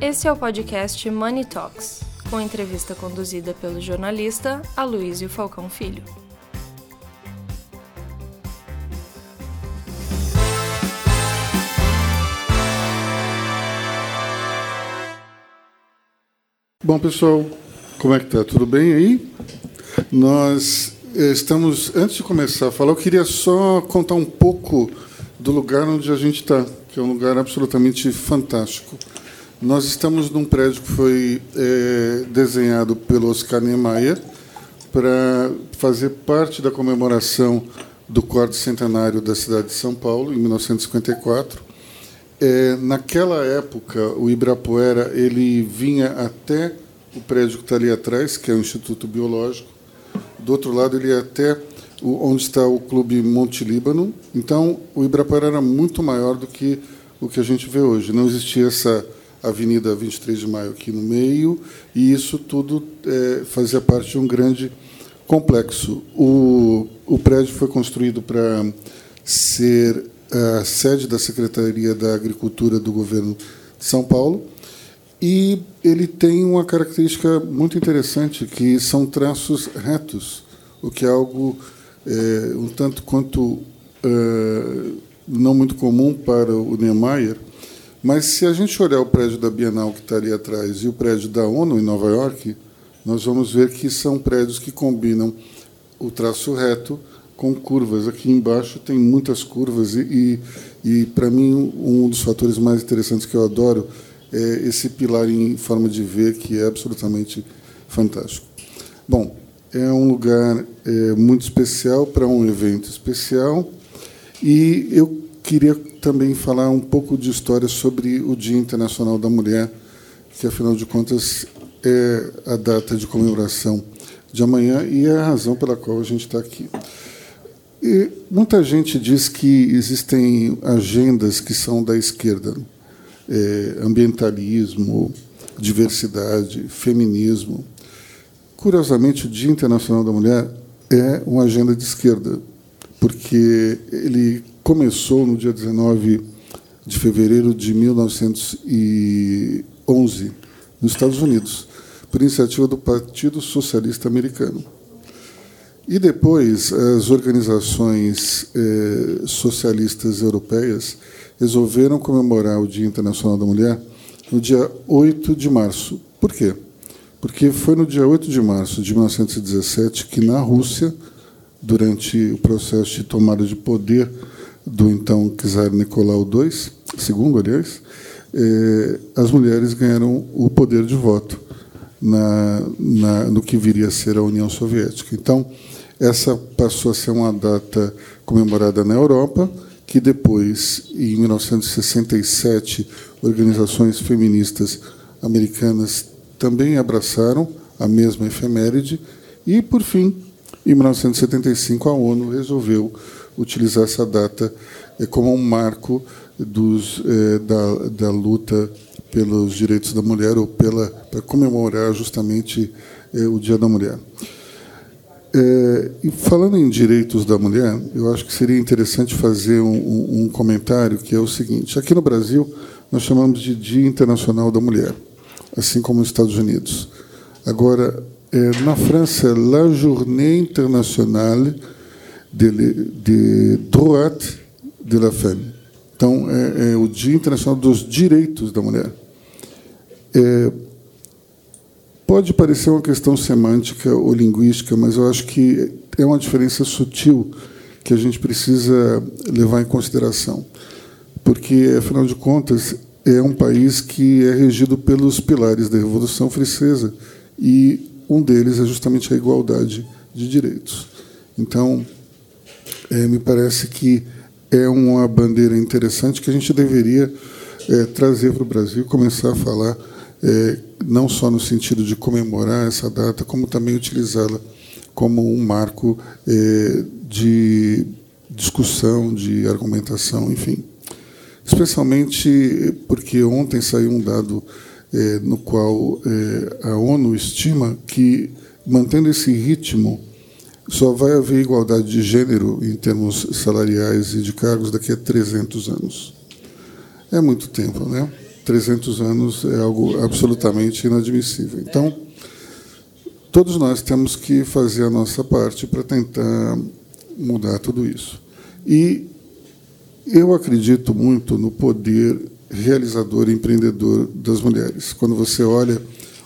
Esse é o podcast Money Talks, com entrevista conduzida pelo jornalista Aloysio Falcão Filho. Bom, pessoal, como é que tá? Tudo bem aí? Nós estamos, antes de começar a falar, eu queria só contar um pouco do lugar onde a gente está, que é um lugar absolutamente fantástico. Nós estamos num prédio que foi é, desenhado pelo Oscar Niemeyer para fazer parte da comemoração do quarto centenário da cidade de São Paulo, em 1954. É, naquela época, o Ibirapuera ele vinha até o prédio que está ali atrás, que é o Instituto Biológico. Do outro lado, ele ia até onde está o Clube Monte Líbano. Então, o Ibirapuera era muito maior do que o que a gente vê hoje. Não existia essa Avenida 23 de Maio aqui no meio, e isso tudo é, fazia parte de um grande complexo. O, o prédio foi construído para ser a sede da Secretaria da Agricultura do governo de São Paulo. E ele tem uma característica muito interessante, que são traços retos, o que é algo é, um tanto quanto é, não muito comum para o Niemeyer. Mas se a gente olhar o prédio da Bienal que está ali atrás e o prédio da ONU em Nova York, nós vamos ver que são prédios que combinam o traço reto com curvas. Aqui embaixo tem muitas curvas e, e, e para mim, um dos fatores mais interessantes que eu adoro é esse pilar em forma de V, que é absolutamente fantástico. Bom, é um lugar é, muito especial para um evento especial e eu queria também falar um pouco de história sobre o Dia Internacional da Mulher, que, afinal de contas, é a data de comemoração de amanhã e é a razão pela qual a gente está aqui. E muita gente diz que existem agendas que são da esquerda, é, ambientalismo, diversidade, feminismo. Curiosamente, o Dia Internacional da Mulher é uma agenda de esquerda, porque ele começou no dia 19 de fevereiro de 1911, nos Estados Unidos, por iniciativa do Partido Socialista Americano. E depois, as organizações eh, socialistas europeias resolveram comemorar o Dia Internacional da Mulher no dia 8 de março. Por quê? Porque foi no dia 8 de março de 1917 que, na Rússia, durante o processo de tomada de poder do então czar Nicolau II, segundo, aliás, eh, as mulheres ganharam o poder de voto na, na, no que viria a ser a União Soviética. Então, essa passou a ser uma data comemorada na Europa, que depois, em 1967, organizações feministas americanas também abraçaram a mesma efeméride, e, por fim, em 1975, a ONU resolveu utilizar essa data eh, como um marco dos, eh, da, da luta pelos direitos da mulher ou pela para comemorar justamente eh, o Dia da Mulher. É, e falando em direitos da mulher, eu acho que seria interessante fazer um, um, comentário que é o seguinte: aqui no Brasil nós chamamos de Dia Internacional da Mulher, assim como nos Estados Unidos. Agora, é, na França, la Journée Internationale de, de Droit de la Femme. Então, é, é, o Dia Internacional dos Direitos da Mulher. É, Pode parecer uma questão semântica ou linguística, mas eu acho que é uma diferença sutil que a gente precisa levar em consideração. Porque, afinal de contas, é um país que é regido pelos pilares da Revolução Francesa e um deles é justamente a igualdade de direitos. Então, é, me parece que é uma bandeira interessante que a gente deveria é, trazer para o Brasil começar a falar é, não só no sentido de comemorar essa data, como também utilizá-la como um marco é, de discussão, de argumentação, enfim. Especialmente porque ontem saiu um dado é, no qual é, a ONU estima que, mantendo esse ritmo, só vai haver igualdade de gênero em termos salariais e de cargos daqui a 300 anos. É muito tempo, né? 300 anos é algo absolutamente inadmissível. Então, todos nós temos que fazer a nossa parte para tentar mudar tudo isso. E eu acredito muito no poder realizador e empreendedor das mulheres. Quando você olha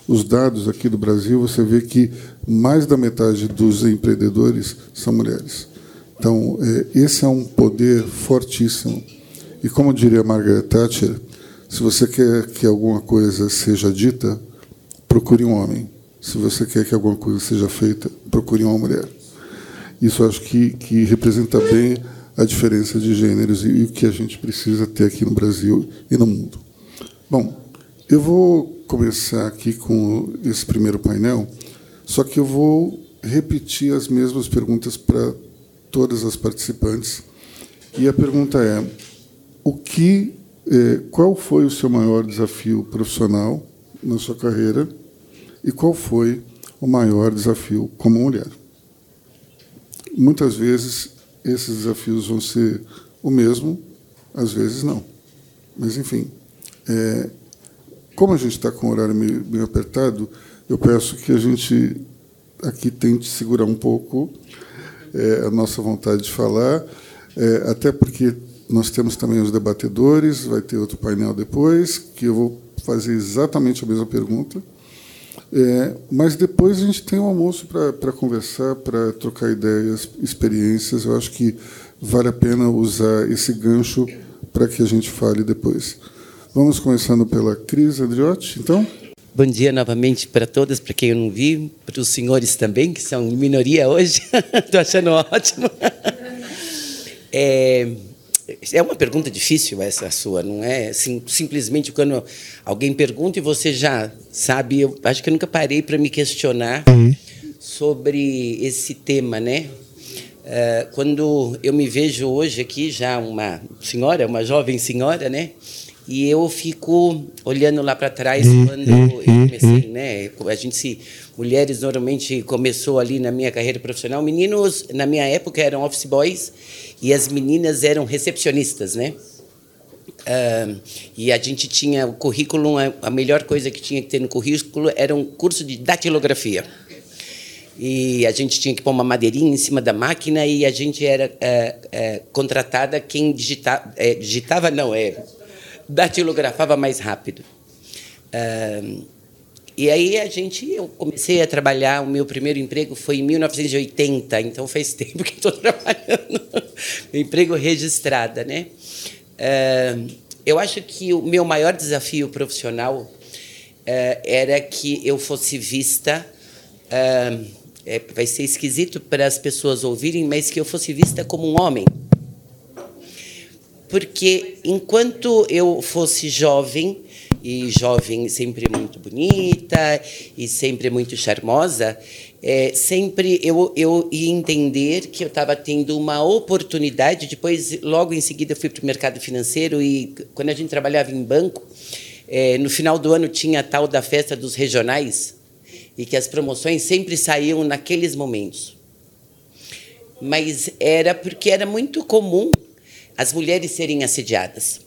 os dados aqui do Brasil, você vê que mais da metade dos empreendedores são mulheres. Então, é, esse é um poder fortíssimo. E como diria Margaret Thatcher, se você quer que alguma coisa seja dita, procure um homem. Se você quer que alguma coisa seja feita, procure uma mulher. Isso acho que, que representa bem a diferença de gêneros e o que a gente precisa ter aqui no Brasil e no mundo. Bom, eu vou começar aqui com esse primeiro painel, só que eu vou repetir as mesmas perguntas para todas as participantes. E a pergunta é: o que, eh, qual foi o seu maior desafio profissional na sua carreira e qual foi o maior desafio como mulher? Muitas vezes esses desafios vão ser o mesmo, às vezes não. Mas, enfim, é, como a gente está com o horário meio, meio, apertado, eu peço que a gente aqui tente segurar um pouco é, a nossa vontade de falar, é, até porque nós temos também os debatedores, vai ter outro painel depois, que eu vou fazer exatamente a mesma pergunta. É, mas depois a gente tem um almoço para conversar, para trocar ideias, experiências. Eu acho que vale a pena usar esse gancho para que a gente fale depois. Vamos começando pela Cris Andriotti, então? Bom dia novamente para todas, para quem eu não vi, para os senhores também, que são minoria hoje. Estou achando ótimo. É, é uma pergunta difícil essa sua, não é? Assim, simplesmente quando alguém pergunta e você já sabe, eu acho que eu nunca parei para me questionar uhum. sobre esse tema, né? Uh, quando eu me vejo hoje aqui já uma senhora, uma jovem senhora, né? E eu fico olhando lá para trás uhum. quando eu uhum. comecei, né? A gente se mulheres normalmente começou ali na minha carreira profissional, meninos na minha época eram office boys e as meninas eram recepcionistas, né? Uh, e a gente tinha o currículo, a melhor coisa que tinha que ter no currículo era um curso de datilografia. E a gente tinha que pôr uma madeirinha em cima da máquina e a gente era uh, uh, contratada quem digitava, é, digitava não, é, datilografava mais rápido. E aí a gente, eu comecei a trabalhar, o meu primeiro emprego foi em 1980, então faz tempo que estou trabalhando, emprego registrada, né? Eu acho que o meu maior desafio profissional uh, era que eu fosse vista, é, vai ser esquisito para as pessoas ouvirem, mas que eu fosse vista como um homem. Porque enquanto eu fosse jovem, e jovem sempre muito bonita e sempre muito charmosa, é, sempre eu, eu ia entender que eu estava tendo uma oportunidade. Depois, logo em seguida, eu fui para o mercado financeiro e quando a gente trabalhava em banco, é, no final do ano tinha a tal da festa dos regionais e que as promoções sempre saíam naqueles momentos. Mas era porque era muito comum as mulheres serem assediadas.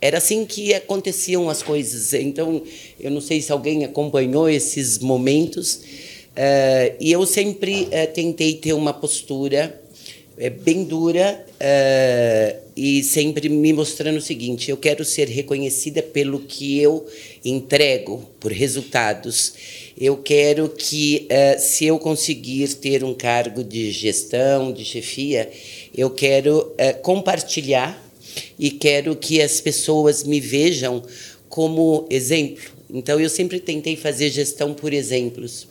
Era assim que aconteciam as coisas. Então, eu não sei se alguém acompanhou esses momentos. Uh, e eu sempre uh, tentei ter uma postura uh, bem dura e sempre me mostrando o seguinte: eu quero ser reconhecida pelo que eu entrego, por resultados. Eu quero que, se eu conseguir ter um cargo de gestão, de chefia, eu quero compartilhar e quero que as pessoas me vejam como exemplo. Então, eu sempre tentei fazer gestão por exemplos,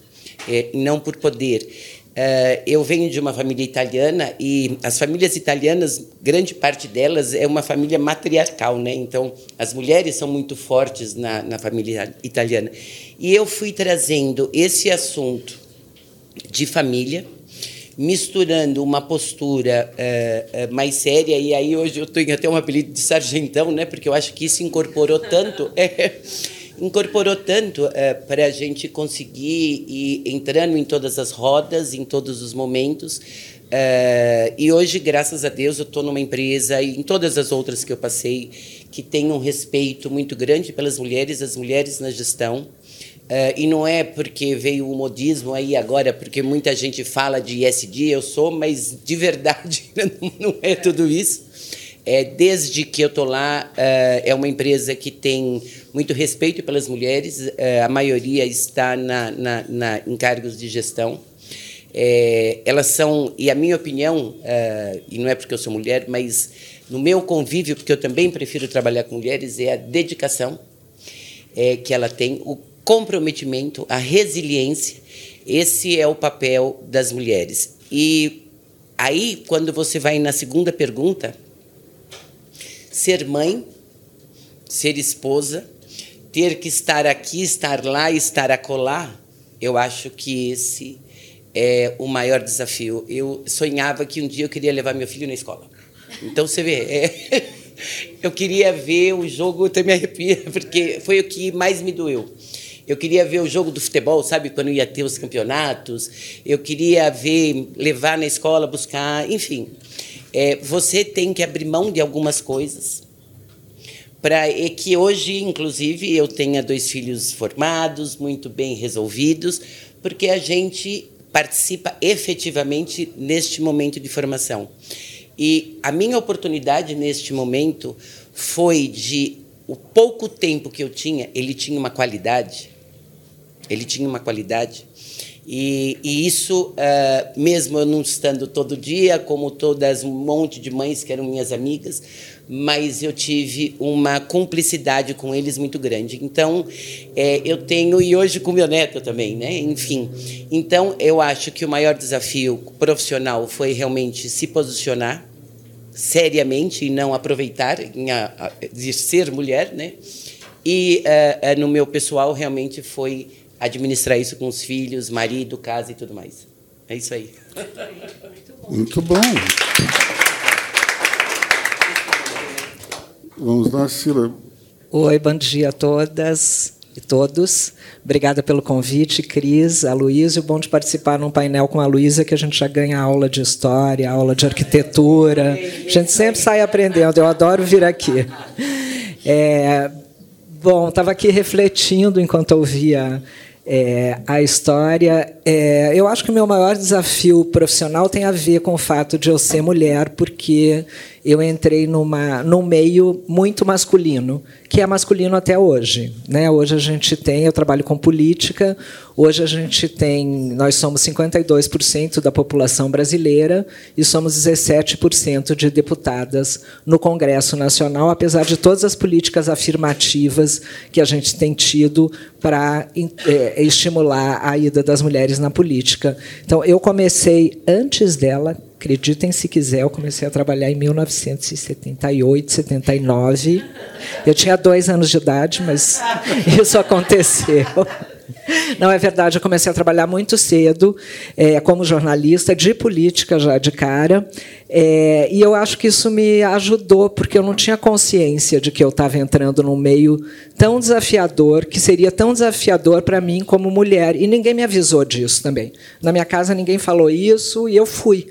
é, não por poder. Uh, eu venho de uma família italiana e as famílias italianas, grande parte delas é uma família matriarcal, né? Então, as mulheres são muito fortes na, na família italiana. E eu fui trazendo esse assunto de família misturando uma postura uh, uh, mais séria, e aí hoje eu tenho até um apelido de sargentão, né, porque eu acho que isso incorporou tanto, é, incorporou tanto uh, para a gente conseguir ir entrando em todas as rodas, em todos os momentos, Uh, e hoje, graças a Deus, eu estou numa empresa e em todas as outras que eu passei que tem um respeito muito grande pelas mulheres, as mulheres na gestão. Uh, e não é porque veio o modismo aí agora, porque muita gente fala de ESG, eu sou, mas de verdade não é tudo isso. É, desde que eu estou lá, uh, é uma empresa que tem muito respeito pelas mulheres, uh, a maioria está na, na, na, em cargos de gestão. É, elas são, e a minha opinião, e não é porque eu sou mulher, mas no meu convívio, porque eu também prefiro trabalhar com mulheres, é a dedicação é, que ela tem, o comprometimento, a resiliência. Esse é o papel das mulheres. E aí, quando você vai na segunda pergunta, ser mãe, ser esposa, ter que estar aqui, estar lá, estar acolá, eu acho que esse é o maior desafio. Eu sonhava que um dia eu queria levar meu filho na escola. Então você vê, é, eu queria ver o jogo, até me arrepia, porque foi o que mais me doeu. Eu queria ver o jogo do futebol, sabe, quando ia ter os campeonatos. Eu queria ver, levar na escola, buscar, enfim. É, você tem que abrir mão de algumas coisas para que hoje, inclusive, eu tenha dois filhos formados, muito bem resolvidos, porque a gente participa efetivamente neste momento de formação. E a minha oportunidade neste momento foi de o pouco tempo que eu tinha, ele tinha uma qualidade. Ele tinha uma qualidade. E, e isso, uh, mesmo eu não estando todo dia, como todas um monte de mães que eram minhas amigas, mas eu tive uma cumplicidade com eles muito grande. Então, é, eu tenho, e hoje com meu neto também, né? Enfim. Então, eu acho que o maior desafio profissional foi realmente se posicionar seriamente e não aproveitar de ser mulher, né? E uh, no meu pessoal realmente foi administrar isso com os filhos, marido, casa e tudo mais. É isso aí. Muito bom. Vamos lá, Sila. Oi, bom dia a todas e todos. Obrigada pelo convite, Cris, Aloysio. Bom de participar num painel com a Luísa, que a gente já ganha aula de história, aula de arquitetura. A gente sempre sai aprendendo. Eu adoro vir aqui. É, bom, estava aqui refletindo enquanto ouvia é, a história. É, eu acho que o meu maior desafio profissional tem a ver com o fato de eu ser mulher, porque eu entrei numa, num meio muito masculino, que é masculino até hoje. Né? Hoje a gente tem, eu trabalho com política, hoje a gente tem, nós somos 52% da população brasileira e somos 17% de deputadas no Congresso Nacional, apesar de todas as políticas afirmativas que a gente tem tido para é, estimular a ida das mulheres na política. Então, eu comecei antes dela, Acreditem se quiser, eu comecei a trabalhar em 1978, 79. Eu tinha dois anos de idade, mas isso aconteceu. Não é verdade, eu comecei a trabalhar muito cedo é, como jornalista de política já de cara, é, e eu acho que isso me ajudou porque eu não tinha consciência de que eu estava entrando num meio tão desafiador, que seria tão desafiador para mim como mulher, e ninguém me avisou disso também. Na minha casa ninguém falou isso e eu fui.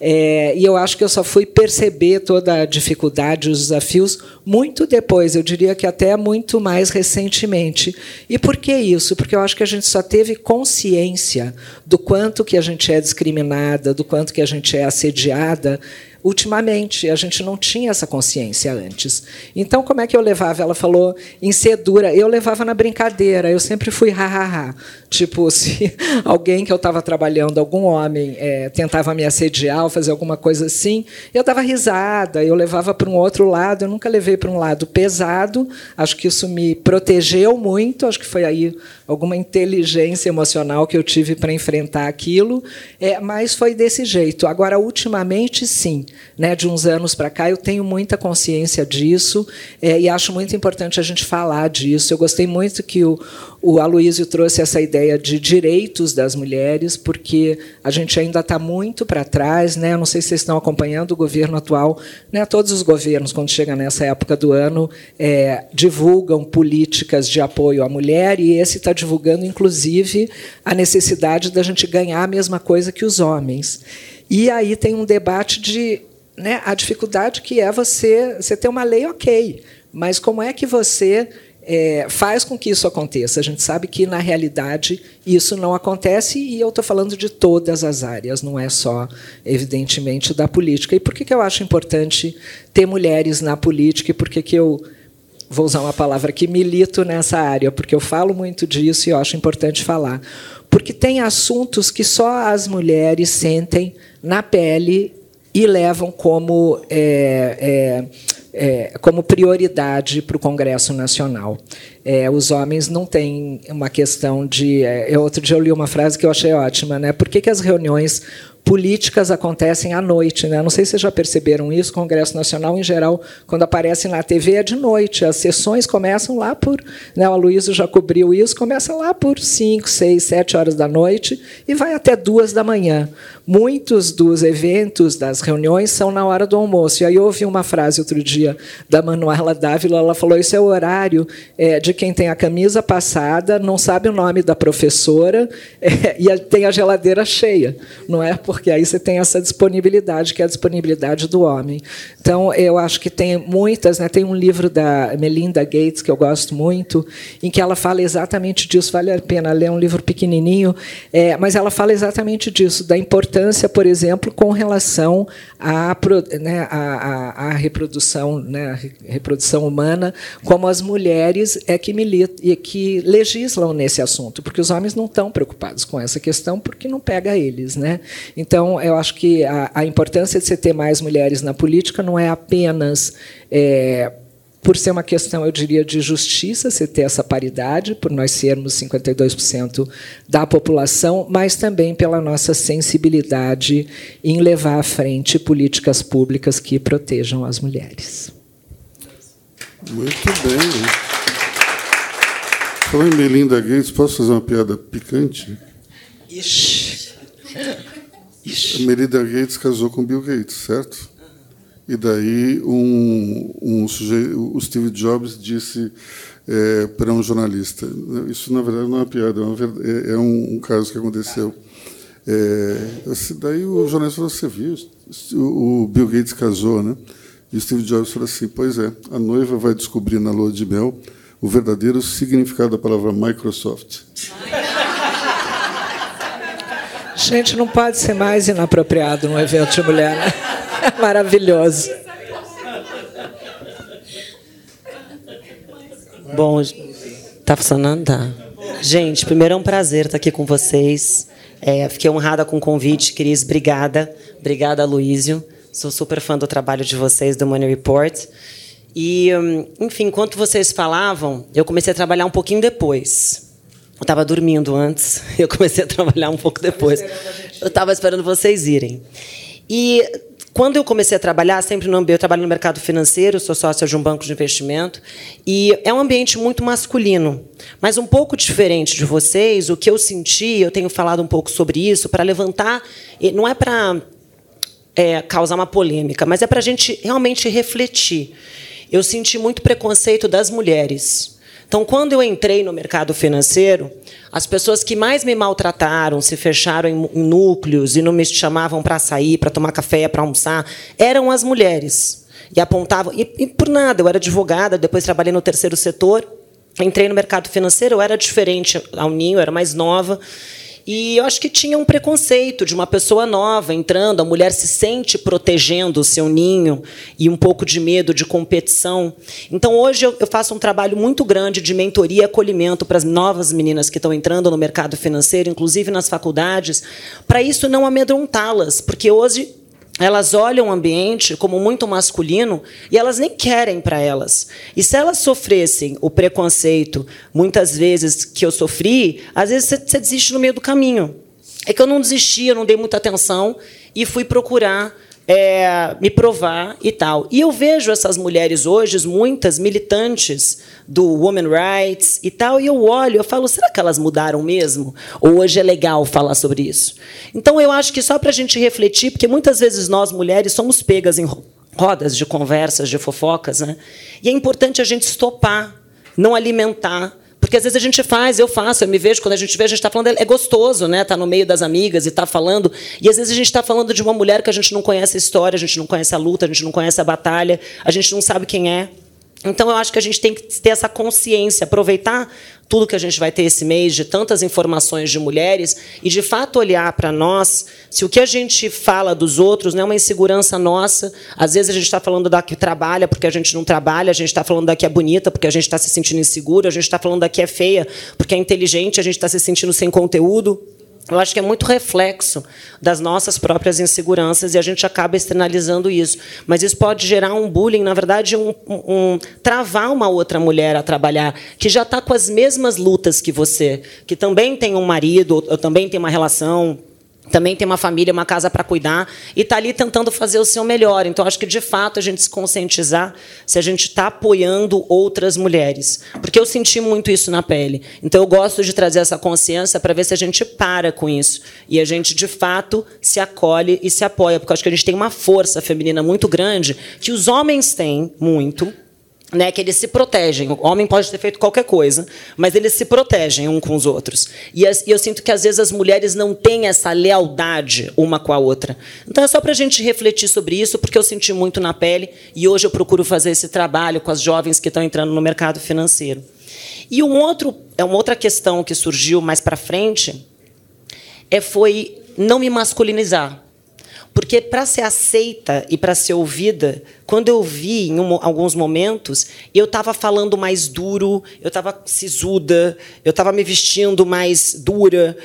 É, e eu acho que eu só fui perceber toda a dificuldade, os desafios, muito depois, eu diria que até muito mais recentemente. E por que isso? Porque eu acho que a gente só teve consciência do quanto que a gente é discriminada, do quanto que a gente é assediada ultimamente. A gente não tinha essa consciência antes. Então, como é que eu levava? Ela falou em ser dura. Eu levava na brincadeira. Eu sempre fui ha-ha-ha. Tipo, se alguém que eu estava trabalhando, algum homem, é, tentava me assediar ou fazer alguma coisa assim, eu dava risada, eu levava para um outro lado. Eu nunca levei para um lado pesado. Acho que isso me protegeu muito. Acho que foi aí alguma inteligência emocional que eu tive para enfrentar aquilo. É, mas foi desse jeito. Agora, ultimamente, sim né, de uns anos para cá, eu tenho muita consciência disso é, e acho muito importante a gente falar disso. Eu gostei muito que o, o Aloysio trouxe essa ideia de direitos das mulheres, porque a gente ainda está muito para trás. Né? Não sei se vocês estão acompanhando o governo atual. Né? Todos os governos, quando chega nessa época do ano, é, divulgam políticas de apoio à mulher, e esse está divulgando, inclusive, a necessidade da gente ganhar a mesma coisa que os homens. E aí tem um debate de né, a dificuldade que é você, você ter uma lei ok, mas como é que você é, faz com que isso aconteça? A gente sabe que, na realidade, isso não acontece, e eu estou falando de todas as áreas, não é só, evidentemente, da política. E por que, que eu acho importante ter mulheres na política e por que, que eu vou usar uma palavra que milito nessa área, porque eu falo muito disso e eu acho importante falar. Porque tem assuntos que só as mulheres sentem na pele e levam como, é, é, é, como prioridade para o Congresso Nacional. É, os homens não têm uma questão de. É, outro dia eu li uma frase que eu achei ótima, né? Por que, que as reuniões políticas acontecem à noite. Né? Não sei se vocês já perceberam isso, Congresso Nacional, em geral, quando aparece na TV, é de noite. As sessões começam lá por. Né, o Aloysio já cobriu isso, começa lá por 5, 6, 7 horas da noite e vai até 2 da manhã. Muitos dos eventos, das reuniões, são na hora do almoço. E aí eu ouvi uma frase outro dia da Manuela Dávila, ela falou: Isso é o horário é, de quem tem a camisa passada, não sabe o nome da professora é, e tem a geladeira cheia. Não é? Por porque aí você tem essa disponibilidade, que é a disponibilidade do homem. Então, eu acho que tem muitas. Né, tem um livro da Melinda Gates, que eu gosto muito, em que ela fala exatamente disso. Vale a pena ler, é um livro pequenininho, é, mas ela fala exatamente disso, da importância, por exemplo, com relação à, né, reprodução, né, reprodução humana, como as mulheres é que, militam, e que legislam nesse assunto, porque os homens não estão preocupados com essa questão, porque não pega eles. Né? Então, eu acho que a, a importância de você ter mais mulheres na política não é apenas é, por ser uma questão, eu diria, de justiça, você ter essa paridade, por nós sermos 52% da população, mas também pela nossa sensibilidade em levar à frente políticas públicas que protejam as mulheres. Muito bem. Falando em Melinda Gates, posso fazer uma piada picante? Ixi. Ixi. Melinda Gates casou com Bill Gates, certo? E daí um, um o Steve Jobs disse é, para um jornalista, isso na verdade não é uma piada, é, uma verdade, é um, um, caso que aconteceu. É, daí o jornalista falou: "Você viu? O Bill Gates casou, né?" E o Steve Jobs falou assim: "Pois é, a noiva vai descobrir na lua de mel o verdadeiro significado da palavra Microsoft." Gente, não pode ser mais inapropriado num evento de mulher, né? Maravilhoso. Bom, tá funcionando? Tá. Gente, primeiro é um prazer estar aqui com vocês. É, fiquei honrada com o convite, Cris. Obrigada. Obrigada, Luísio. Sou super fã do trabalho de vocês, do Money Report. E, hum, enfim, enquanto vocês falavam, eu comecei a trabalhar um pouquinho depois. Eu estava dormindo antes, eu comecei a trabalhar um pouco depois. Eu estava esperando vocês irem. E quando eu comecei a trabalhar, sempre no eu trabalho no mercado financeiro, sou sócia de um banco de investimento, e é um ambiente muito masculino. Mas um pouco diferente de vocês, o que eu senti, eu tenho falado um pouco sobre isso, para levantar, não é para é, causar uma polêmica, mas é para a gente realmente refletir. Eu senti muito preconceito das mulheres então, quando eu entrei no mercado financeiro, as pessoas que mais me maltrataram, se fecharam em núcleos e não me chamavam para sair, para tomar café, para almoçar, eram as mulheres. E apontavam. E, e, por nada, eu era advogada, depois trabalhei no terceiro setor, entrei no mercado financeiro, eu era diferente ao Ninho, eu era mais nova. E eu acho que tinha um preconceito de uma pessoa nova entrando, a mulher se sente protegendo o seu ninho e um pouco de medo de competição. Então, hoje, eu faço um trabalho muito grande de mentoria e acolhimento para as novas meninas que estão entrando no mercado financeiro, inclusive nas faculdades, para isso não amedrontá-las, porque hoje elas olham o ambiente como muito masculino e elas nem querem para elas. E se elas sofressem o preconceito, muitas vezes que eu sofri, às vezes você desiste no meio do caminho. É que eu não desisti, eu não dei muita atenção e fui procurar é, me provar e tal. E eu vejo essas mulheres hoje, muitas militantes do Women Rights e tal, e eu olho, eu falo, será que elas mudaram mesmo? Ou hoje é legal falar sobre isso? Então eu acho que só para a gente refletir, porque muitas vezes nós mulheres somos pegas em rodas de conversas, de fofocas, né? E é importante a gente estopar, não alimentar Porque às vezes a gente faz, eu faço, eu me vejo, quando a gente vê, a gente está falando, é gostoso, né? Tá no meio das amigas e tá falando. E às vezes a gente está falando de uma mulher que a gente não conhece a história, a gente não conhece a luta, a gente não conhece a batalha, a gente não sabe quem é. Então, eu acho que a gente tem que ter essa consciência, aproveitar tudo que a gente vai ter esse mês de tantas informações de mulheres e, de fato, olhar para nós se o que a gente fala dos outros não é uma insegurança nossa. Às vezes a gente está falando da que trabalha porque a gente não trabalha, a gente está falando da que é bonita porque a gente está se sentindo inseguro, a gente está falando da que é feia porque é inteligente, a gente está se sentindo sem conteúdo. Eu acho que é muito reflexo das nossas próprias inseguranças e a gente acaba externalizando isso. Mas isso pode gerar um bullying, na verdade, um, um travar uma outra mulher a trabalhar que já está com as mesmas lutas que você, que também tem um marido, ou também tem uma relação também tem uma família, uma casa para cuidar e está ali tentando fazer o seu melhor. Então, acho que de fato a gente se conscientizar se a gente está apoiando outras mulheres, porque eu senti muito isso na pele. Então, eu gosto de trazer essa consciência para ver se a gente para com isso e a gente de fato se acolhe e se apoia, porque acho que a gente tem uma força feminina muito grande que os homens têm muito né, que eles se protegem. O homem pode ter feito qualquer coisa, mas eles se protegem um com os outros. E, as, e eu sinto que às vezes as mulheres não têm essa lealdade uma com a outra. Então é só para a gente refletir sobre isso, porque eu senti muito na pele e hoje eu procuro fazer esse trabalho com as jovens que estão entrando no mercado financeiro. E um outro, é uma outra questão que surgiu mais para frente é foi não me masculinizar. Porque para ser aceita e para ser ouvida, quando eu vi em um, alguns momentos, eu estava falando mais duro, eu estava sisuda, eu estava me vestindo mais dura.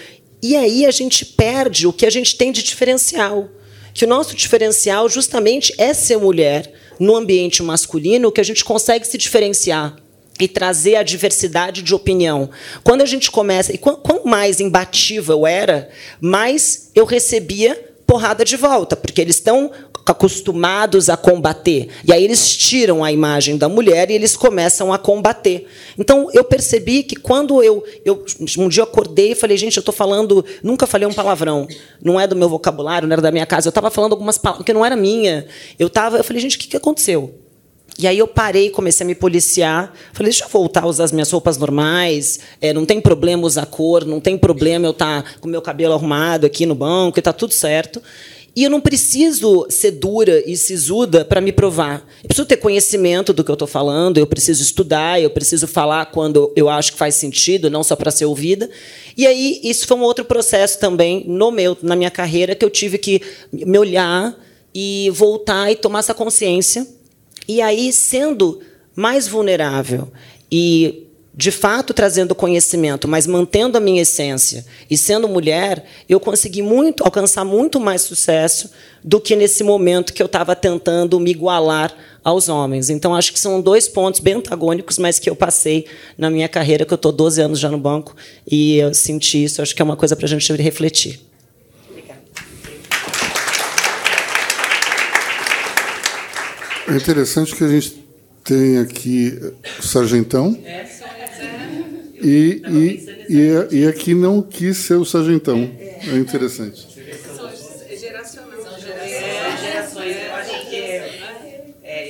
E aí a gente perde o que a gente tem de diferencial. Que o nosso diferencial justamente é ser mulher no ambiente masculino, que a gente consegue se diferenciar e trazer a diversidade de opinião. Quando a gente começa, e quanto mais imbatível eu era, mais eu recebia porrada de volta, porque eles estão acostumados a combater. E aí eles tiram a imagem da mulher e eles começam a combater. Então eu percebi que quando eu, eu um dia eu acordei e falei, gente, eu estou falando, nunca falei um palavrão, não é do meu vocabulário, não era da minha casa, eu estava falando algumas palavras que não era minha. Eu tava, eu falei, gente, o que, que aconteceu? E aí eu parei, comecei a me policiar. Falei, deixa eu voltar a usar as minhas roupas normais. É, não tem problema usar cor, não tem problema eu estar tá com meu cabelo arrumado aqui no banco, e está tudo certo. E eu não preciso ser dura e sisuda para me provar. Eu preciso ter conhecimento do que eu estou falando, eu preciso estudar, eu preciso falar quando eu acho que faz sentido, não só para ser ouvida. E aí, isso foi um outro processo também no meu, na minha carreira, que eu tive que me olhar e voltar e tomar essa consciência e aí, sendo mais vulnerável e de fato trazendo conhecimento, mas mantendo a minha essência e sendo mulher, eu consegui muito alcançar muito mais sucesso do que nesse momento que eu estava tentando me igualar aos homens. Então acho que são dois pontos bem antagônicos, mas que eu passei na minha carreira, que eu estou 12 anos já no banco e eu senti isso. Acho que é uma coisa para a gente refletir. É interessante que a gente tem aqui o sargentão e, e, e, e aqui não quis ser o sargentão. É interessante.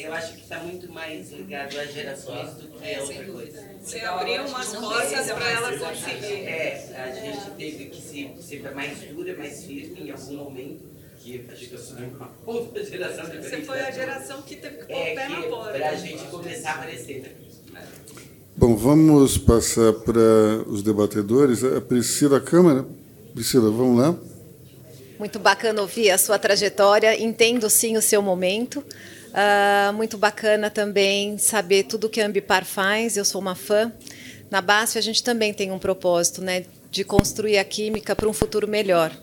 eu acho que está muito mais ligado às gerações do que a outra coisa. Você abriu umas portas para ela conseguir. É, a gente teve que ser, ser mais dura, mais firme em algum momento que acho que eu sou uma outra geração diferente. Você foi a geração que teve que pôr é, o pé na porta. Para a gente começar a aparecer, né? Bom, vamos passar para os debatedores. A Priscila Câmara. Priscila, vamos lá. Muito bacana ouvir a sua trajetória. Entendo sim o seu momento. Uh, muito bacana também saber tudo que a Ambipar faz. Eu sou uma fã. Na BASF a gente também tem um propósito, né, de construir a química para um futuro melhor.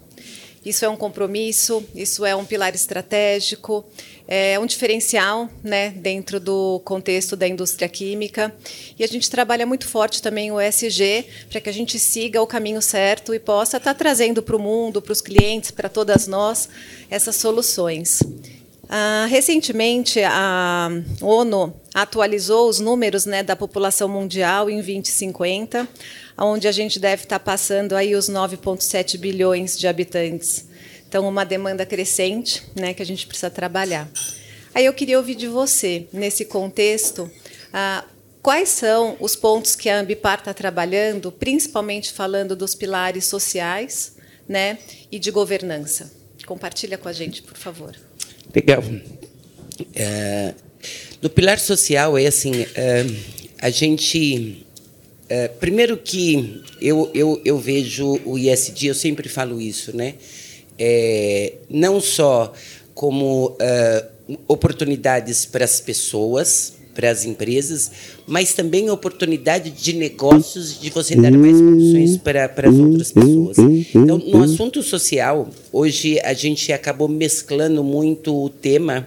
Isso é um compromisso, isso é um pilar estratégico, é um diferencial né, dentro do contexto da indústria química. E a gente trabalha muito forte também o ESG para que a gente siga o caminho certo e possa estar trazendo para o mundo, para os clientes, para todas nós, essas soluções. Ah, recentemente, a ONU atualizou os números né, da população mundial em 2050 onde a gente deve estar passando aí os 9,7 bilhões de habitantes. Então, uma demanda crescente né, que a gente precisa trabalhar. Aí eu queria ouvir de você, nesse contexto, ah, Quais são os pontos que a Ambipar está trabalhando, principalmente falando dos pilares sociais né, e de governança? Compartilha com a gente, por favor. Legal. É, no pilar social, é assim, é, a gente... É, primeiro que eu, eu, eu vejo o ISD, eu sempre falo isso, né? É, não só como é, oportunidades para as pessoas, para as empresas, mas também oportunidade de negócios, de você dar mais condições para, para as outras pessoas. Então, no assunto social, hoje a gente acabou mesclando muito o tema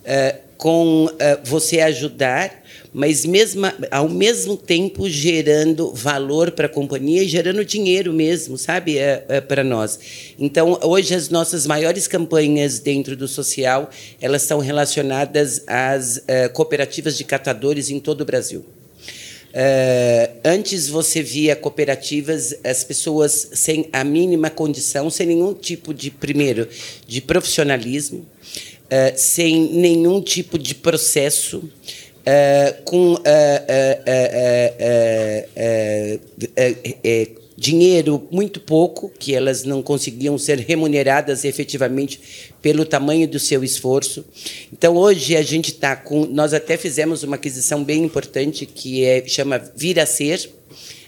uh, com uh, você ajudar mas mesmo, ao mesmo tempo gerando valor para a companhia e gerando dinheiro mesmo, sabe, é, é para nós. Então, hoje as nossas maiores campanhas dentro do social, elas são relacionadas às uh, cooperativas de catadores em todo o Brasil. Uh, antes você via cooperativas, as pessoas sem a mínima condição, sem nenhum tipo de, primeiro, de profissionalismo, uh, sem nenhum tipo de processo, com dinheiro muito pouco, que elas não conseguiam ser remuneradas efetivamente pelo tamanho do seu esforço. Então hoje a gente está com, nós até fizemos uma aquisição bem importante que é chama Vir a Ser.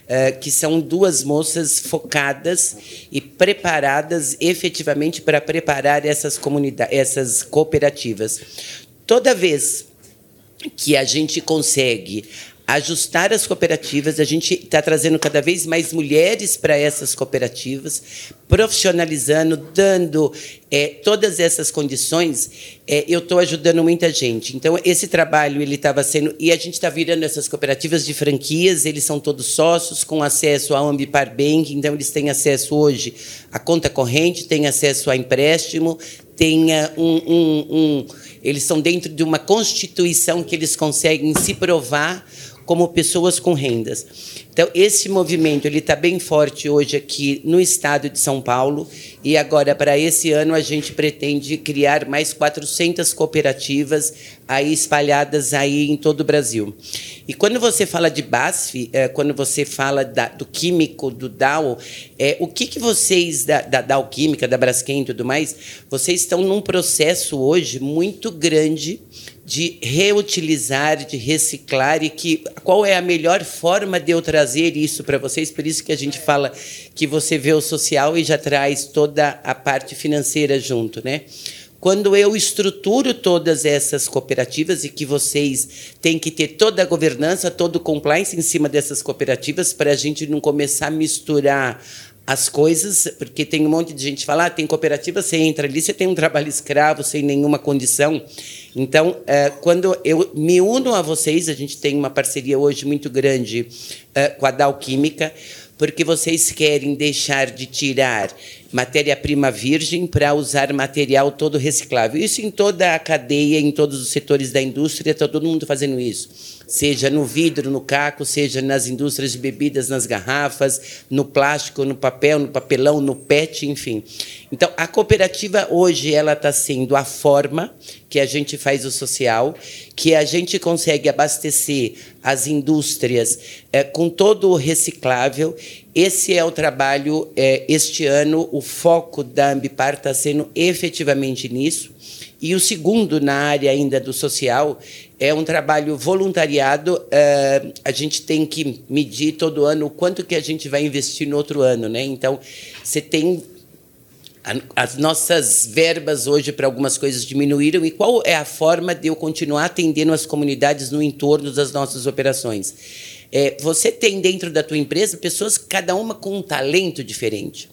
Uh, que são duas moças focadas e preparadas efetivamente para preparar essas comunidades, essas cooperativas. Toda vez que a gente consegue ajustar as cooperativas, a gente está trazendo cada vez mais mulheres para essas cooperativas, profissionalizando, dando é, todas essas condições, é, eu estou ajudando muita gente. Então, esse trabalho ele estava sendo. E a gente está virando essas cooperativas de franquias, eles são todos sócios, com acesso ao Ambipar Bank, então eles têm acesso hoje à conta corrente, têm acesso a empréstimo, têm um, um, um eles são dentro de uma constituição que eles conseguem se provar como pessoas com rendas. Então, esse movimento ele está bem forte hoje aqui no estado de São Paulo e agora, para esse ano, a gente pretende criar mais 400 cooperativas aí espalhadas aí em todo o Brasil. E quando você fala de BASF, é, quando você fala da, do químico, do Dow, é, o que, que vocês, da, da Dow Química, da Braskem e tudo mais, vocês estão num processo hoje muito grande de reutilizar, de reciclar e que qual é a melhor forma de eu trazer isso para vocês? Por isso que a gente fala que você vê o social e já traz toda a parte financeira junto, né? Quando eu estruturo todas essas cooperativas e que vocês têm que ter toda a governança, todo o compliance em cima dessas cooperativas para a gente não começar a misturar as coisas, porque tem um monte de gente que fala, ah, tem cooperativa, você entra ali, você tem um trabalho escravo sem nenhuma condição. Então, é, quando eu me uno a vocês, a gente tem uma parceria hoje muito grande é, com a Dow Química, porque vocês querem deixar de tirar matéria-prima virgem para usar material todo reciclável. Isso em toda a cadeia, em todos os setores da indústria, está todo mundo fazendo isso seja no vidro, no caco, seja nas indústrias de bebidas, nas garrafas, no plástico, no papel, no papelão, no PET, enfim. Então, a cooperativa hoje ela está sendo a forma que a gente faz o social, que a gente consegue abastecer as indústrias é, com todo o reciclável. Esse é o trabalho, é, este ano, o foco da Ambipar está sendo efetivamente nisso. E o segundo, na área ainda do social, é um trabalho voluntariado. Uh, a gente tem que medir todo ano o quanto que a gente vai investir no outro ano, né? Então, você tem as nossas verbas hoje para algumas coisas diminuíram e qual é a forma de eu continuar atendendo as comunidades no entorno das nossas operações? É, você tem dentro da tua empresa pessoas cada uma com um talento diferente.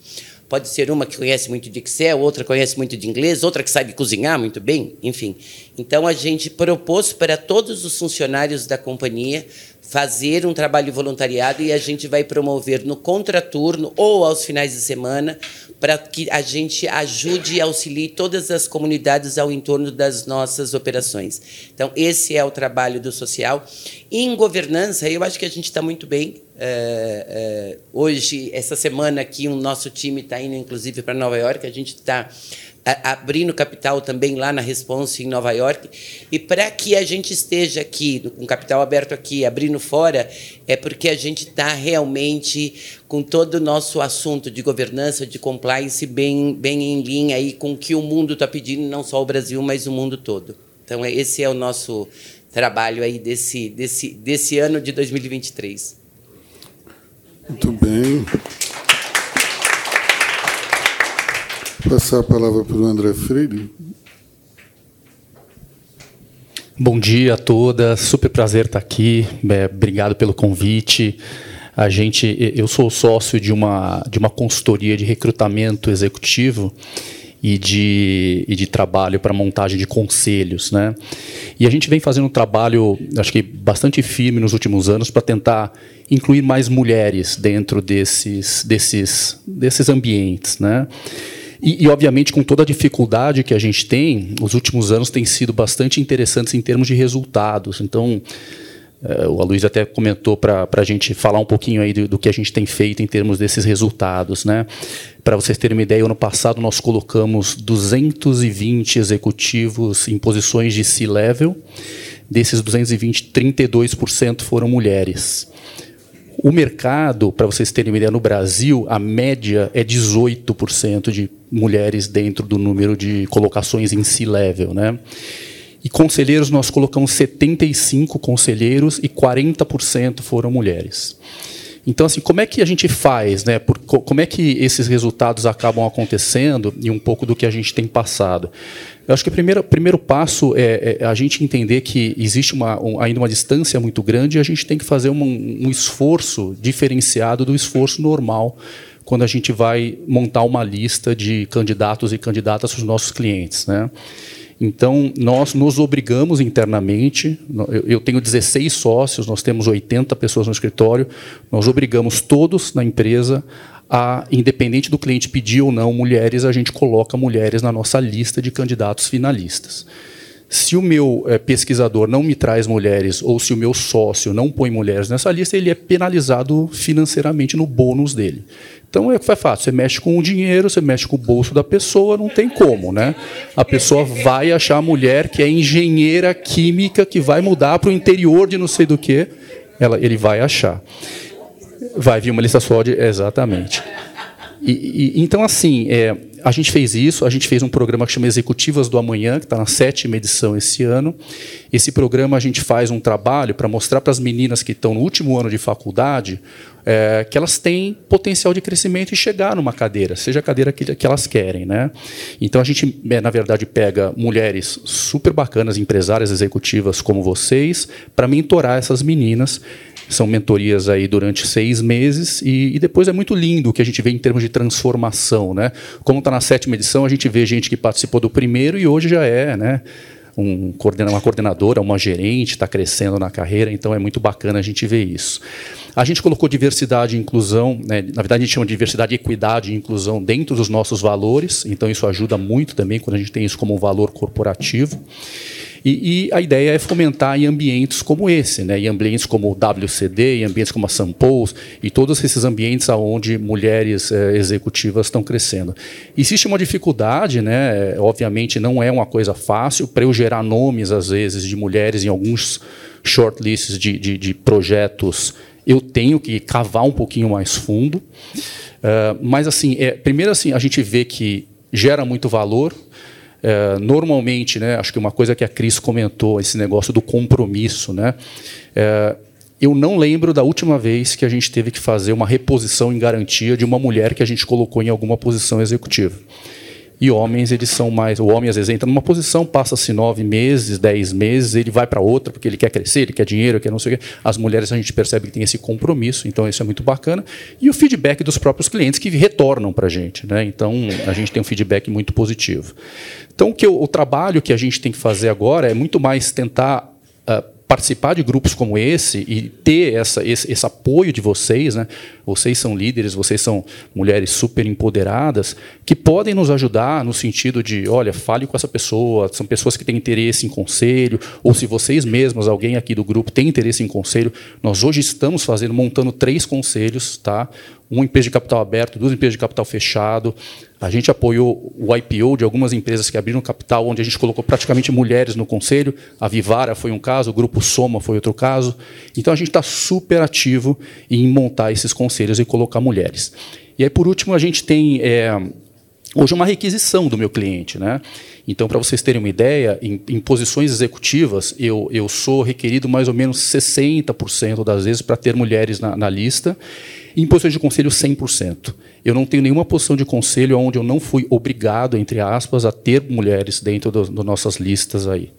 Pode ser uma que conhece muito de Excel, outra conhece muito de inglês, outra que sabe cozinhar muito bem, enfim. Então a gente propôs para todos os funcionários da companhia fazer um trabalho voluntariado e a gente vai promover no contraturno ou aos finais de semana para que a gente ajude e auxilie todas as comunidades ao entorno das nossas operações. Então, esse é o trabalho do social. Em governança, eu acho que a gente está muito bem. É, é, hoje, essa semana aqui, o nosso time está indo, inclusive, para Nova York. A gente está abrindo capital também lá na Response em Nova York. E para que a gente esteja aqui, com capital aberto aqui, abrindo fora, é porque a gente está realmente com todo o nosso assunto de governança, de compliance, bem, bem em linha aí com o que o mundo está pedindo, não só o Brasil, mas o mundo todo. Então, esse é o nosso trabalho aí desse, desse, desse ano de 2023. Muito bem. Passar a palavra para o André Freire. Bom dia a todas, super prazer estar aqui. É, obrigado pelo convite. A gente, eu sou sócio de uma de uma consultoria de recrutamento executivo e de, e de trabalho para montagem de conselhos, né? E a gente vem fazendo um trabalho, acho que bastante firme nos últimos anos para tentar incluir mais mulheres dentro desses desses desses ambientes, né? E, e, obviamente, com toda a dificuldade que a gente tem, os últimos anos têm sido bastante interessantes em termos de resultados. Então, é, o Luiz até comentou para a gente falar um pouquinho aí do, do, que a gente tem feito em termos desses resultados. Né? Para vocês terem uma ideia, ano passado nós colocamos 220 executivos em posições de C-level. Desses 220, 32% foram mulheres. O mercado, para vocês terem uma ideia, no Brasil, a média é 18% de mulheres dentro do número de colocações em C-level. Né? E conselheiros, nós colocamos 75 conselheiros e 40% foram mulheres. Então, assim, como é que a gente faz, né? Por, como é que esses resultados acabam acontecendo e um pouco do que a gente tem passado? Eu acho que o primeiro, primeiro passo é, é a gente entender que existe uma, um, ainda uma distância muito grande e a gente tem que fazer um, um esforço diferenciado do esforço normal quando a gente vai montar uma lista de candidatos e candidatas para os nossos clientes. Né? Então, nós nos obrigamos internamente, eu tenho 16 sócios, nós temos 80 pessoas no escritório, nós obrigamos todos na empresa a, independente do cliente pedir ou não mulheres, a gente coloca mulheres na nossa lista de candidatos finalistas. Se o meu é, pesquisador não me traz mulheres ou se o meu sócio não põe mulheres nessa lista, ele é penalizado financeiramente no bônus dele. Então é, é fácil, você mexe com o dinheiro, você mexe com o bolso da pessoa, não tem como, né? A pessoa vai achar a mulher que é engenheira química que vai mudar para o interior de não sei do que, ela, ele vai achar. Vai vir uma lista só de exatamente. E, e, então assim, é, a gente fez isso, a gente fez um programa que chama Executivas do Amanhã, que está na sétima edição esse ano. Esse programa a gente faz um trabalho para mostrar para as meninas que estão no último ano de faculdade é, que elas têm potencial de crescimento e chegar numa cadeira, seja a cadeira que, que elas querem. Né? Então a gente, é, na verdade, pega mulheres super bacanas, empresárias executivas como vocês, para mentorar essas meninas são mentorias aí durante seis meses e, e, depois é muito lindo o que a gente vê em termos de transformação, né? Como está na sétima edição, a gente vê gente que participou do primeiro e hoje já é, né? Um, uma coordenadora, uma gerente, está crescendo na carreira, então é muito bacana a gente ver isso. A gente colocou diversidade e inclusão, né? na verdade a gente chama de diversidade, equidade e inclusão dentro dos nossos valores, então isso ajuda muito também quando a gente tem isso como um valor corporativo. E, e, a ideia é fomentar em ambientes como esse, né? em ambientes como o WCD, em ambientes como a Sampous, e todos esses ambientes onde mulheres é, executivas estão crescendo. Existe uma dificuldade, né? obviamente não é uma coisa fácil, para eu gerar nomes, às vezes, de mulheres em alguns shortlists de, de, de projetos, eu tenho que cavar um pouquinho mais fundo. Uh, mas, assim, é, primeiro, assim, a gente vê que gera muito valor, é, normalmente, né, acho que uma coisa que a Cris comentou, esse negócio do compromisso, né, é, eu não lembro da última vez que a gente teve que fazer uma reposição em garantia de uma mulher que a gente colocou em alguma posição executiva. E homens, eles são mais. O homem, às vezes, entra numa posição, passa-se nove meses, dez meses, ele vai para outra porque ele quer crescer, ele quer dinheiro, quer não sei o quê. As mulheres, a gente percebe que tem esse compromisso, então isso é muito bacana. E o feedback dos próprios clientes que retornam para a gente. Né? Então, a gente tem um feedback muito positivo. Então, o, que eu, o trabalho que a gente tem que fazer agora é muito mais tentar participar de grupos como esse e ter essa, esse, esse, apoio de vocês, né? vocês são líderes, vocês são mulheres super empoderadas, que podem nos ajudar no sentido de, olha, fale com essa pessoa, são pessoas que têm interesse em conselho, ou se vocês mesmos, alguém aqui do grupo tem interesse em conselho, nós hoje estamos fazendo, montando três conselhos, tá? Uma empresa de capital aberto, duas empresas de capital fechado. A gente apoiou o IPO de algumas empresas que abriram capital, onde a gente colocou praticamente mulheres no conselho. A Vivara foi um caso, o Grupo Soma foi outro caso. Então a gente está super ativo em montar esses conselhos e colocar mulheres. E aí, por último, a gente tem é, hoje uma requisição do meu cliente. Né? Então, para vocês terem uma ideia, em, em posições executivas, eu, eu, sou requerido mais ou menos 60% das vezes para ter mulheres na, na lista. Em posições de conselho, 100%. Eu não tenho nenhuma posição de conselho onde eu não fui obrigado, entre aspas, a ter mulheres dentro das nossas listas aí.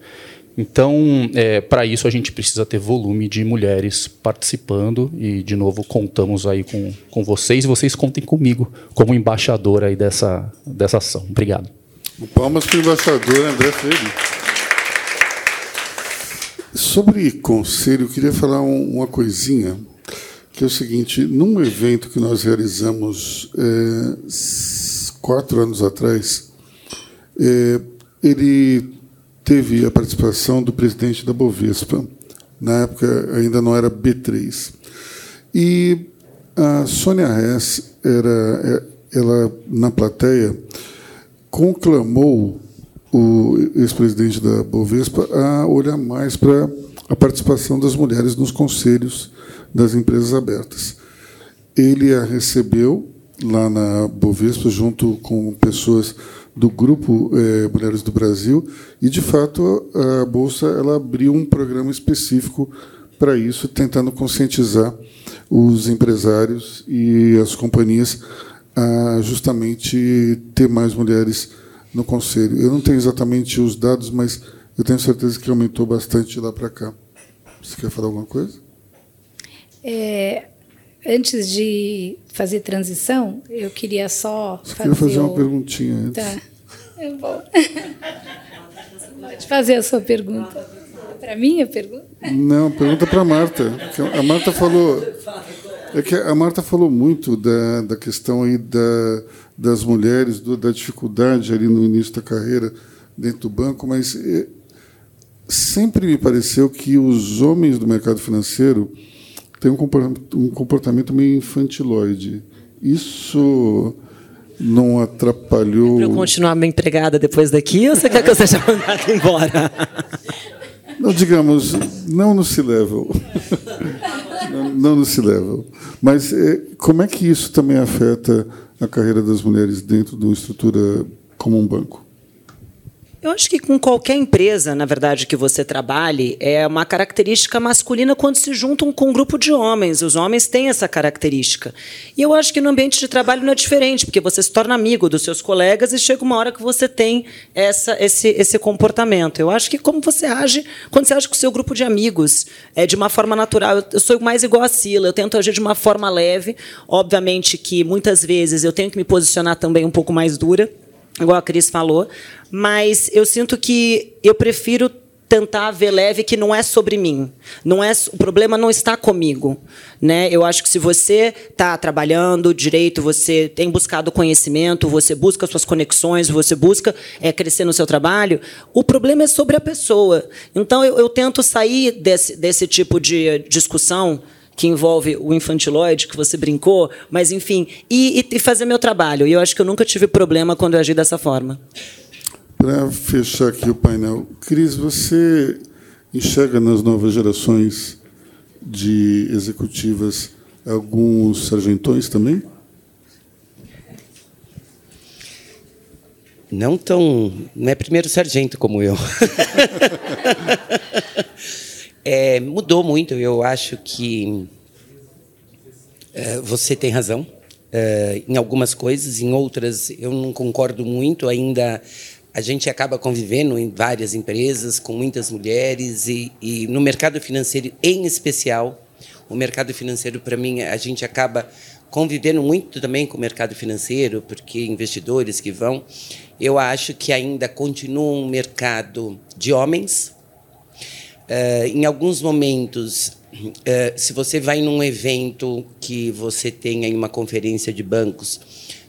Então, é, para isso, a gente precisa ter volume de mulheres participando e, de novo, contamos aí com, com vocês e vocês contem comigo como embaixador aí dessa, dessa ação. Obrigado. Palmas para o embaixador André Freire. Sobre conselho, eu queria falar um, uma coisinha, que é o seguinte: num evento que nós realizamos é, quatro anos atrás, é, ele teve a participação do presidente da Bovespa. Na época ainda não era B3. E a Sônia Hess era é, ela na plateia conclamou o ex-presidente da Bovespa a olhar mais para a participação das mulheres nos conselhos das empresas abertas. Ele a recebeu lá na Bovespa, junto com pessoas do grupo é, Mulheres do Brasil, e de fato a bolsa ela abriu um programa específico para isso, tentando conscientizar os empresários e as companhias a justamente ter mais mulheres no conselho. Eu não tenho exatamente os dados, mas eu tenho certeza que aumentou bastante lá para cá. Você quer falar alguma coisa? É, antes de fazer transição, eu queria só Você fazer. fazer o... uma perguntinha antes. Tá. Eu vou. Pode fazer a sua pergunta. Para mim a pergunta? Não, pergunta para a Marta. A Marta falou. É que a Marta falou muito da, da questão aí da, das mulheres, do, da dificuldade ali no início da carreira dentro do banco, mas é, sempre me pareceu que os homens do mercado financeiro têm um comportamento, um comportamento meio infantiloide. Isso não atrapalhou. Para eu continuar minha empregada depois daqui ou você quer que eu seja mandada embora? Não, digamos, não no C-Level. não, não no C-Level. Mas é, como é que isso também afeta a carreira das mulheres dentro de uma estrutura como um banco? Eu acho que com qualquer empresa, na verdade, que você trabalhe, é uma característica masculina quando se juntam com um grupo de homens. Os homens têm essa característica. E eu acho que no ambiente de trabalho não é diferente, porque você se torna amigo dos seus colegas e chega uma hora que você tem essa, esse, esse comportamento. Eu acho que como você age quando você age com o seu grupo de amigos, é de uma forma natural. Eu sou mais igual a Sila, eu tento agir de uma forma leve. Obviamente que muitas vezes eu tenho que me posicionar também um pouco mais dura, igual a Cris falou, mas eu sinto que eu prefiro tentar ver leve que não é sobre mim. Não é o problema não está comigo, né? Eu acho que se você está trabalhando direito, você tem buscado conhecimento, você busca suas conexões, você busca é, crescer no seu trabalho, o problema é sobre a pessoa. Então eu, eu tento sair desse, desse tipo de discussão que envolve o infantiloide, que você brincou, mas enfim, e, e fazer meu trabalho. E eu acho que eu nunca tive problema quando eu agi dessa forma. Para fechar aqui o painel, Cris, você enxerga nas novas gerações de executivas alguns sargentões também? Não tão. Não é primeiro sargento como eu. é, mudou muito. Eu acho que é, você tem razão. É, em algumas coisas, em outras eu não concordo muito. Ainda a gente acaba convivendo em várias empresas com muitas mulheres e, e no mercado financeiro em especial. O mercado financeiro, para mim, a gente acaba convivendo muito também com o mercado financeiro, porque investidores que vão, eu acho que ainda continua um mercado de homens. Uh, em alguns momentos, uh, se você vai num evento que você tem aí uma conferência de bancos,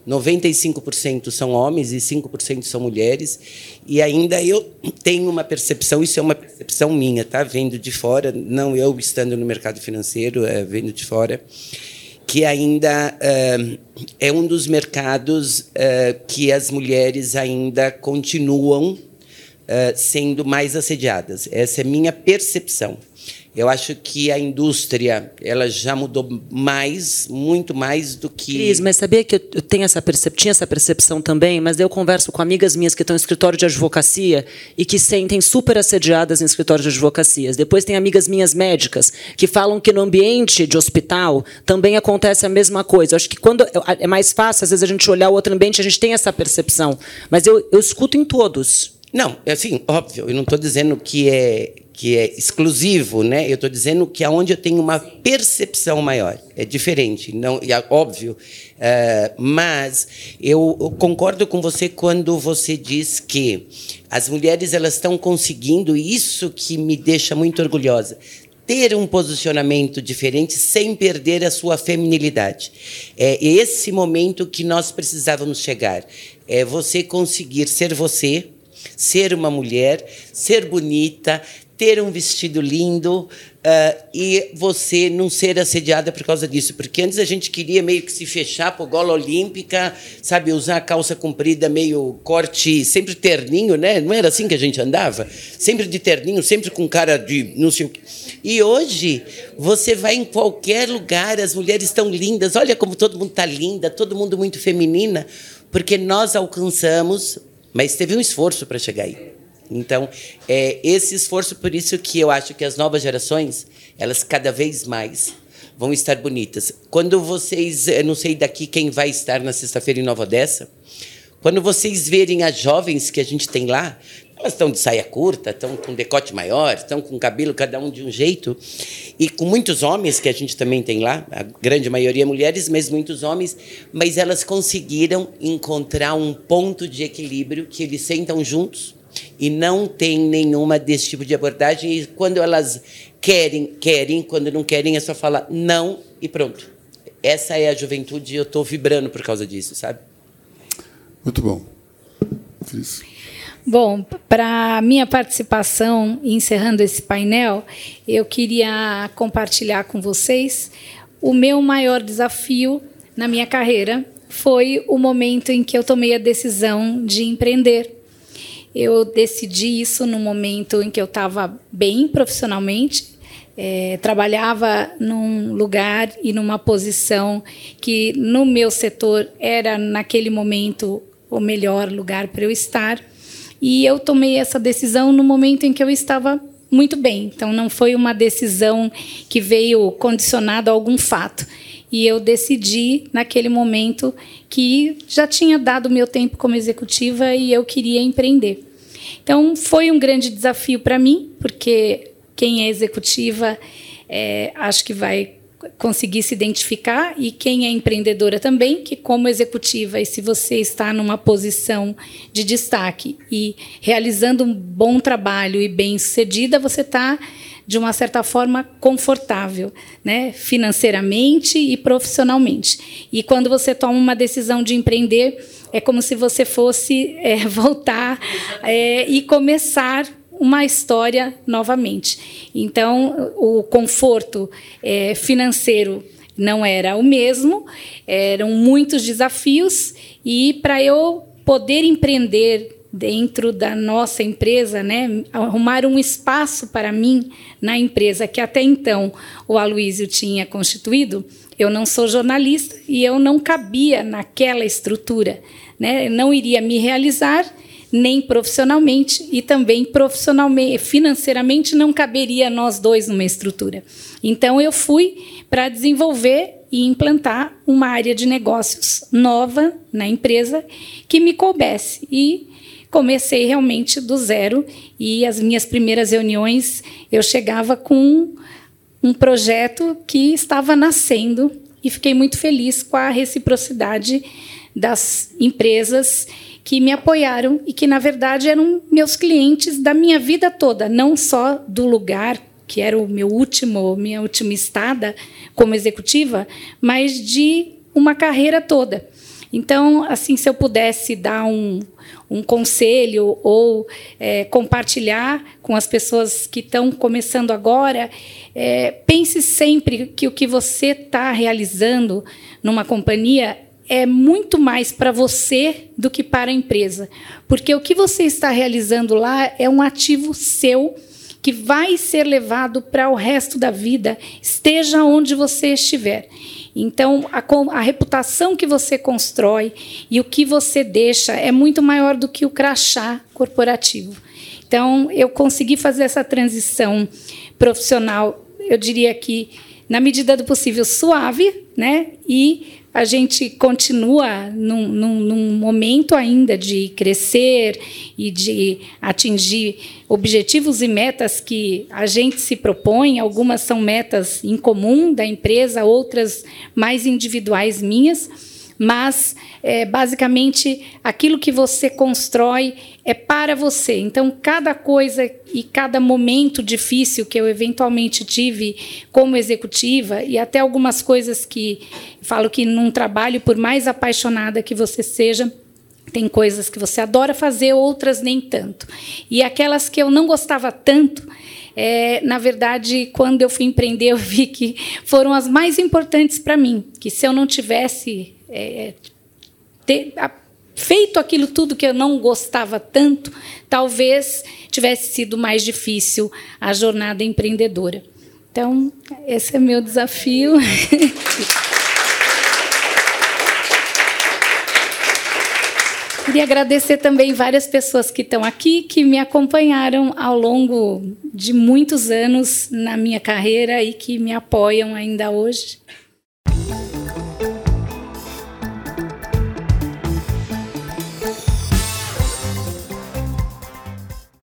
95% são homens e 5% são mulheres. E ainda eu tenho uma percepção, isso é uma percepção minha, tá? Vendo de fora, não eu estando no mercado financeiro, é, vendo de fora, que ainda uh, é um dos mercados que as mulheres ainda continuam uh, sendo mais assediadas. Essa é minha percepção. Eu acho que a indústria ela já mudou mais, muito mais do que. Cris, mas sabia que eu tenho essa percep... tinha essa percepção também, mas eu converso com amigas minhas que estão em escritório de advocacia e que sentem super assediadas em escritório de advocacias. Depois tem amigas minhas médicas que falam que no ambiente de hospital também acontece a mesma coisa. Eu acho que quando é mais fácil, às vezes, a gente olhar o outro ambiente, a gente tem essa percepção. Mas eu, eu escuto em todos. Não, é assim, óbvio, eu não estou dizendo que é que é exclusivo, né? Eu estou dizendo que aonde eu tenho uma percepção maior é diferente, não, é óbvio. Uh, mas eu, eu, concordo com você quando você diz que as mulheres elas estão conseguindo isso que me deixa muito orgulhosa ter um posicionamento diferente sem perder a sua feminilidade. É esse momento que nós precisávamos chegar. É você conseguir ser você, ser uma mulher, ser bonita, ter um vestido lindo uh, e você não ser assediada por causa disso. Porque antes a gente queria meio que se fechar para gola olímpica, sabe, usar a calça comprida meio corte, sempre terninho, né? Não era assim que a gente andava? Sempre de terninho, sempre com cara de não sei o quê. E hoje você vai em qualquer lugar, as mulheres estão lindas, olha como todo mundo está linda, todo mundo muito feminina, porque nós alcançamos, mas teve um esforço para chegar aí. Então, é esse esforço, por isso que eu acho que as novas gerações, elas cada vez mais vão estar bonitas. Quando vocês, eu não sei daqui quem vai estar na sexta-feira em Nova Odessa, quando vocês verem as jovens que a gente tem lá, elas estão de saia curta, estão com decote maior, estão com cabelo cada um de um jeito, e com muitos homens que a gente também tem lá, a grande maioria mulheres, mas muitos homens, mas elas conseguiram encontrar um ponto de equilíbrio que eles sentam juntos e não tem nenhuma desse tipo de abordagem. E quando elas querem, querem, quando não querem, é só falar não e pronto. Essa é a juventude e eu estou vibrando por causa disso, sabe? Muito bom. Cris. Bom, para minha participação, encerrando esse painel, eu queria compartilhar com vocês o meu maior desafio na minha carreira foi o momento em que eu tomei a decisão de empreender. Eu decidi isso no momento em que eu estava bem profissionalmente, é, trabalhava num lugar e numa posição que no meu setor era naquele momento o melhor lugar para eu estar e eu tomei essa decisão no momento em que eu estava muito bem. Então não foi uma decisão que veio condicionada a algum fato. E eu decidi naquele momento que já tinha dado meu tempo como executiva e eu queria empreender. Então, foi um grande desafio para mim, porque quem é executiva é, acho que vai conseguir se identificar e quem é empreendedora também, que como executiva e se você está numa posição de destaque e realizando um bom trabalho e bem sucedida, você está de uma certa forma confortável, né, financeiramente e profissionalmente. E quando você toma uma decisão de empreender, é como se você fosse é, voltar é, e começar uma história novamente. Então, o conforto é, financeiro não era o mesmo, eram muitos desafios, e para eu poder empreender dentro da nossa empresa, né, arrumar um espaço para mim na empresa que até então o Aloísio tinha constituído, eu não sou jornalista e eu não cabia naquela estrutura né? não iria me realizar nem profissionalmente e também profissionalmente, financeiramente não caberia nós dois numa estrutura. Então eu fui para desenvolver e implantar uma área de negócios nova na empresa que me coubesse e comecei realmente do zero e as minhas primeiras reuniões eu chegava com um projeto que estava nascendo e fiquei muito feliz com a reciprocidade das empresas que me apoiaram e que, na verdade, eram meus clientes da minha vida toda, não só do lugar que era o meu último, minha última estada como executiva, mas de uma carreira toda. Então, assim, se eu pudesse dar um, um conselho ou é, compartilhar com as pessoas que estão começando agora, é, pense sempre que o que você está realizando numa companhia é muito mais para você do que para a empresa. Porque o que você está realizando lá é um ativo seu que vai ser levado para o resto da vida, esteja onde você estiver. Então, a, a, reputação que você constrói e o que você deixa é muito maior do que o crachá corporativo. Então, eu consegui fazer essa transição profissional, eu diria que, na medida do possível, suave, né? E a gente continua num, num, num, momento ainda de crescer e de atingir objetivos e metas que a gente se propõe. Algumas são metas em comum da empresa, outras mais individuais minhas mas é, basicamente aquilo que você constrói é para você. Então, cada coisa e cada momento difícil que eu eventualmente tive como executiva, e até algumas coisas que falo que num trabalho, por mais apaixonada que você seja, tem coisas que você adora fazer, outras nem tanto. E aquelas que eu não gostava tanto, é, na verdade, quando eu fui empreender, eu vi que foram as mais importantes para mim. Que se eu não tivesse é, ter, a, feito aquilo tudo que eu não gostava tanto, talvez tivesse sido mais difícil a jornada empreendedora. Então, esse é meu desafio. Queria agradecer também várias pessoas que estão aqui, que me acompanharam ao longo de muitos anos na minha carreira e que me apoiam ainda hoje.